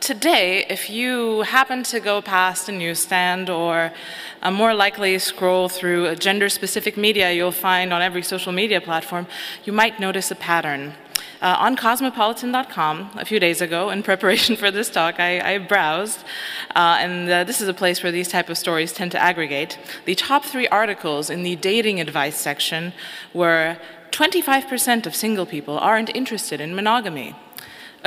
today, if you happen to go past a newsstand or uh, more likely scroll through a gender specific media you'll find on every social media platform, you might notice a pattern. Uh, on cosmopolitan.com a few days ago, in preparation for this talk, I, I browsed, uh, and uh, this is a place where these type of stories tend to aggregate. The top three articles in the dating advice section were 25% of single people aren't interested in monogamy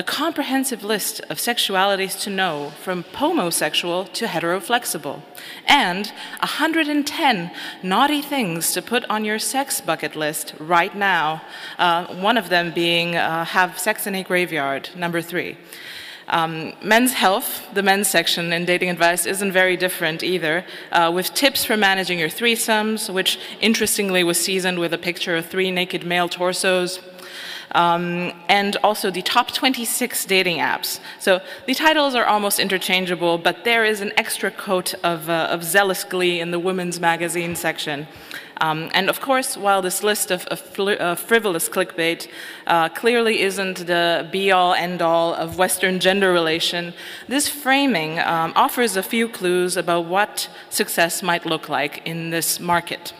a comprehensive list of sexualities to know from homosexual to heteroflexible, and 110 naughty things to put on your sex bucket list right now, uh, one of them being uh, have sex in a graveyard, number three. Um, men's health, the men's section in dating advice, isn't very different either, uh, with tips for managing your threesomes, which interestingly was seasoned with a picture of three naked male torsos um, and also the top 26 dating apps. So the titles are almost interchangeable, but there is an extra coat of, uh, of zealous glee in the women's magazine section. Um, and of course, while this list of, of uh, frivolous clickbait uh, clearly isn't the be all end all of Western gender relation, this framing um, offers a few clues about what success might look like in this market.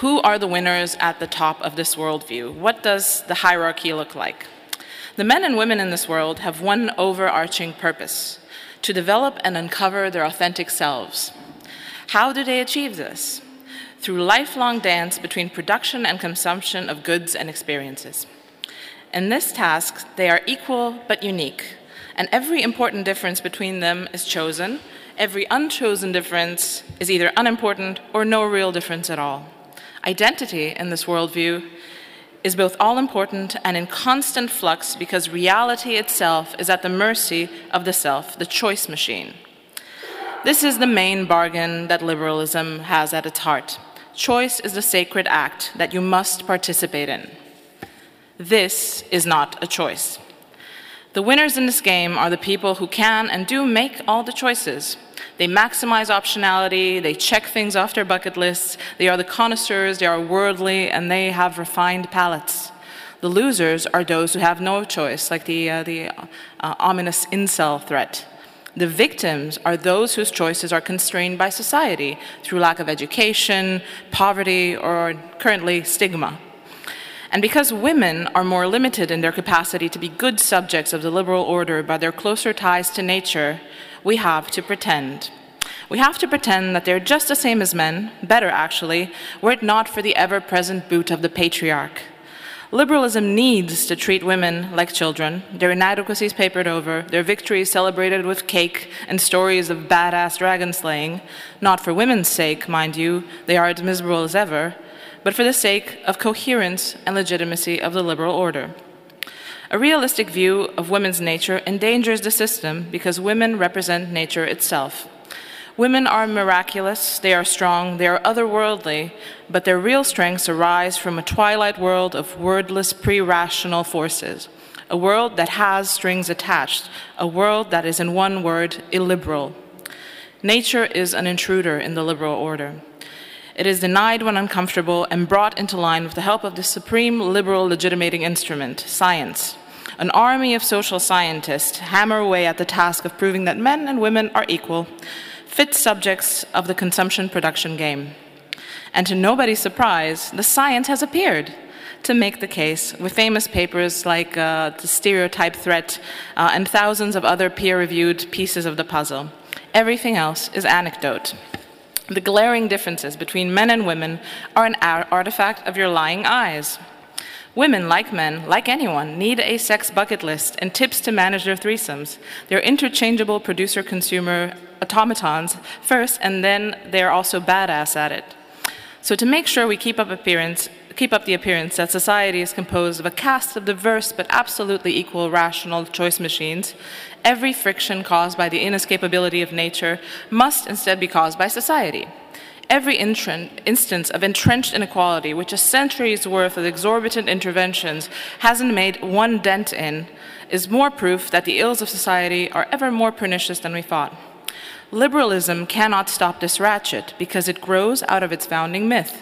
Who are the winners at the top of this worldview? What does the hierarchy look like? The men and women in this world have one overarching purpose to develop and uncover their authentic selves. How do they achieve this? Through lifelong dance between production and consumption of goods and experiences. In this task, they are equal but unique, and every important difference between them is chosen. Every unchosen difference is either unimportant or no real difference at all. Identity in this worldview is both all important and in constant flux because reality itself is at the mercy of the self, the choice machine. This is the main bargain that liberalism has at its heart. Choice is the sacred act that you must participate in. This is not a choice. The winners in this game are the people who can and do make all the choices they maximize optionality, they check things off their bucket lists, they are the connoisseurs, they are worldly, and they have refined palates. The losers are those who have no choice, like the, uh, the uh, ominous incel threat. The victims are those whose choices are constrained by society through lack of education, poverty, or currently stigma. And because women are more limited in their capacity to be good subjects of the liberal order by their closer ties to nature, we have to pretend. We have to pretend that they're just the same as men, better actually, were it not for the ever present boot of the patriarch. Liberalism needs to treat women like children, their inadequacies papered over, their victories celebrated with cake and stories of badass dragon slaying, not for women's sake, mind you, they are as miserable as ever, but for the sake of coherence and legitimacy of the liberal order. A realistic view of women's nature endangers the system because women represent nature itself. Women are miraculous, they are strong, they are otherworldly, but their real strengths arise from a twilight world of wordless pre rational forces, a world that has strings attached, a world that is, in one word, illiberal. Nature is an intruder in the liberal order. It is denied when uncomfortable and brought into line with the help of the supreme liberal legitimating instrument, science. An army of social scientists hammer away at the task of proving that men and women are equal, fit subjects of the consumption production game. And to nobody's surprise, the science has appeared to make the case, with famous papers like uh, The Stereotype Threat uh, and thousands of other peer reviewed pieces of the puzzle. Everything else is anecdote. The glaring differences between men and women are an artifact of your lying eyes. Women, like men, like anyone, need a sex bucket list and tips to manage their threesomes. They're interchangeable producer consumer automatons first, and then they're also badass at it. So, to make sure we keep up, appearance, keep up the appearance that society is composed of a cast of diverse but absolutely equal rational choice machines, every friction caused by the inescapability of nature must instead be caused by society every instance of entrenched inequality, which a century's worth of exorbitant interventions hasn't made one dent in, is more proof that the ills of society are ever more pernicious than we thought. Liberalism cannot stop this ratchet because it grows out of its founding myth.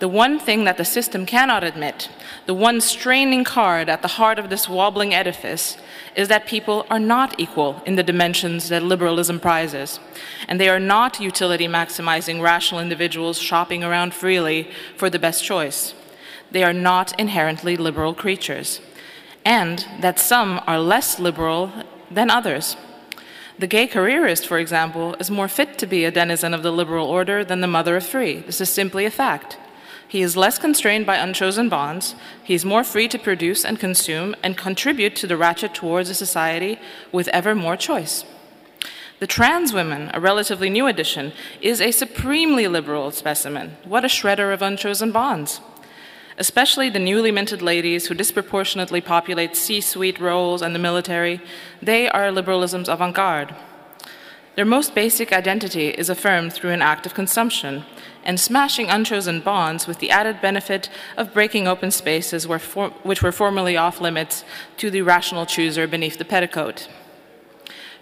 The one thing that the system cannot admit, the one straining card at the heart of this wobbling edifice, is that people are not equal in the dimensions that liberalism prizes, and they are not utility maximizing rational individuals shopping around freely for the best choice. They are not inherently liberal creatures, and that some are less liberal than others. The gay careerist, for example, is more fit to be a denizen of the liberal order than the mother of three. This is simply a fact. He is less constrained by unchosen bonds. He is more free to produce and consume and contribute to the ratchet towards a society with ever more choice. The trans woman, a relatively new addition, is a supremely liberal specimen. What a shredder of unchosen bonds. Especially the newly minted ladies who disproportionately populate C suite roles and the military, they are liberalism's avant garde. Their most basic identity is affirmed through an act of consumption, and smashing unchosen bonds with the added benefit of breaking open spaces for, which were formerly off limits to the rational chooser beneath the petticoat.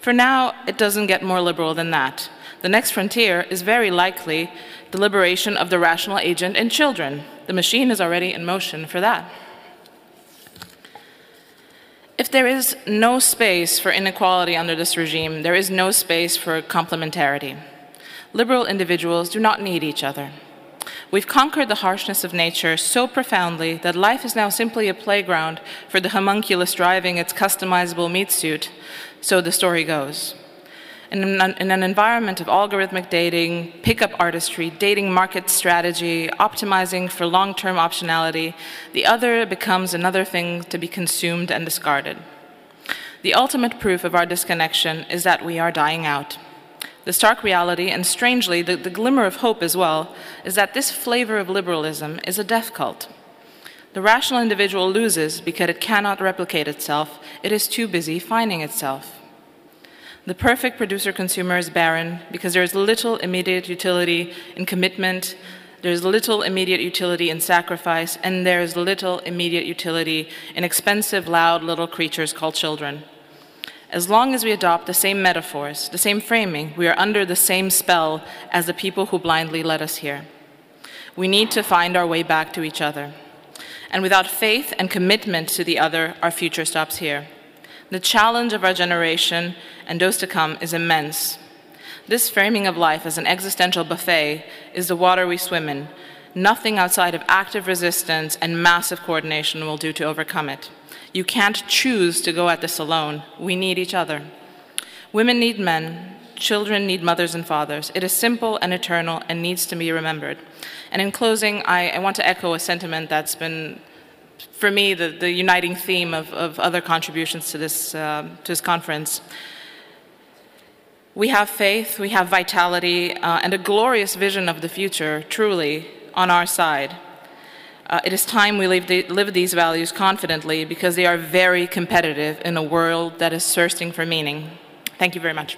For now, it doesn't get more liberal than that. The next frontier is very likely the liberation of the rational agent in children. The machine is already in motion for that. There is no space for inequality under this regime, there is no space for complementarity liberal individuals do not need each other. We've conquered the harshness of nature so profoundly that life is now simply a playground for the homunculus driving its customizable meat suit, so the story goes. In an, in an, environment of algorithmic dating, pickup artistry, dating market strategy, optimizing for long term optionality, the other becomes another thing to be consumed and discarded. The ultimate proof of our disconnection is that we are dying out. The stark reality, and strangely, the, the glimmer of hope as well, is that this flavor of liberalism is a death cult. The rational individual loses because it cannot replicate itself, it is too busy finding itself. The perfect producer consumer is barren because there is little immediate utility in commitment, there is little immediate utility in sacrifice, and there is little immediate utility in expensive, loud little creatures called children. As long as we adopt the same metaphors, the same framing, we are under the same spell as the people who blindly led us here. We need to find our way back to each other. And without faith and commitment to the other, our future stops here. The challenge of our generation and those to come is immense. This framing of life as an existential buffet is the water we swim in. Nothing outside of active resistance and massive coordination will do to overcome it. You can't choose to go at this alone. We need each other. Women need men. Children need mothers and fathers. It is simple and eternal and needs to be remembered. And in closing, I, I want to echo a sentiment that's been, for me, the, the uniting theme of, of other contributions to this, uh, to this conference. We have faith, we have vitality, uh, and a glorious vision of the future, truly, on our side. Uh, it is time we the, live, these values confidently because they are very competitive in a world that is thirsting for meaning. Thank you very much.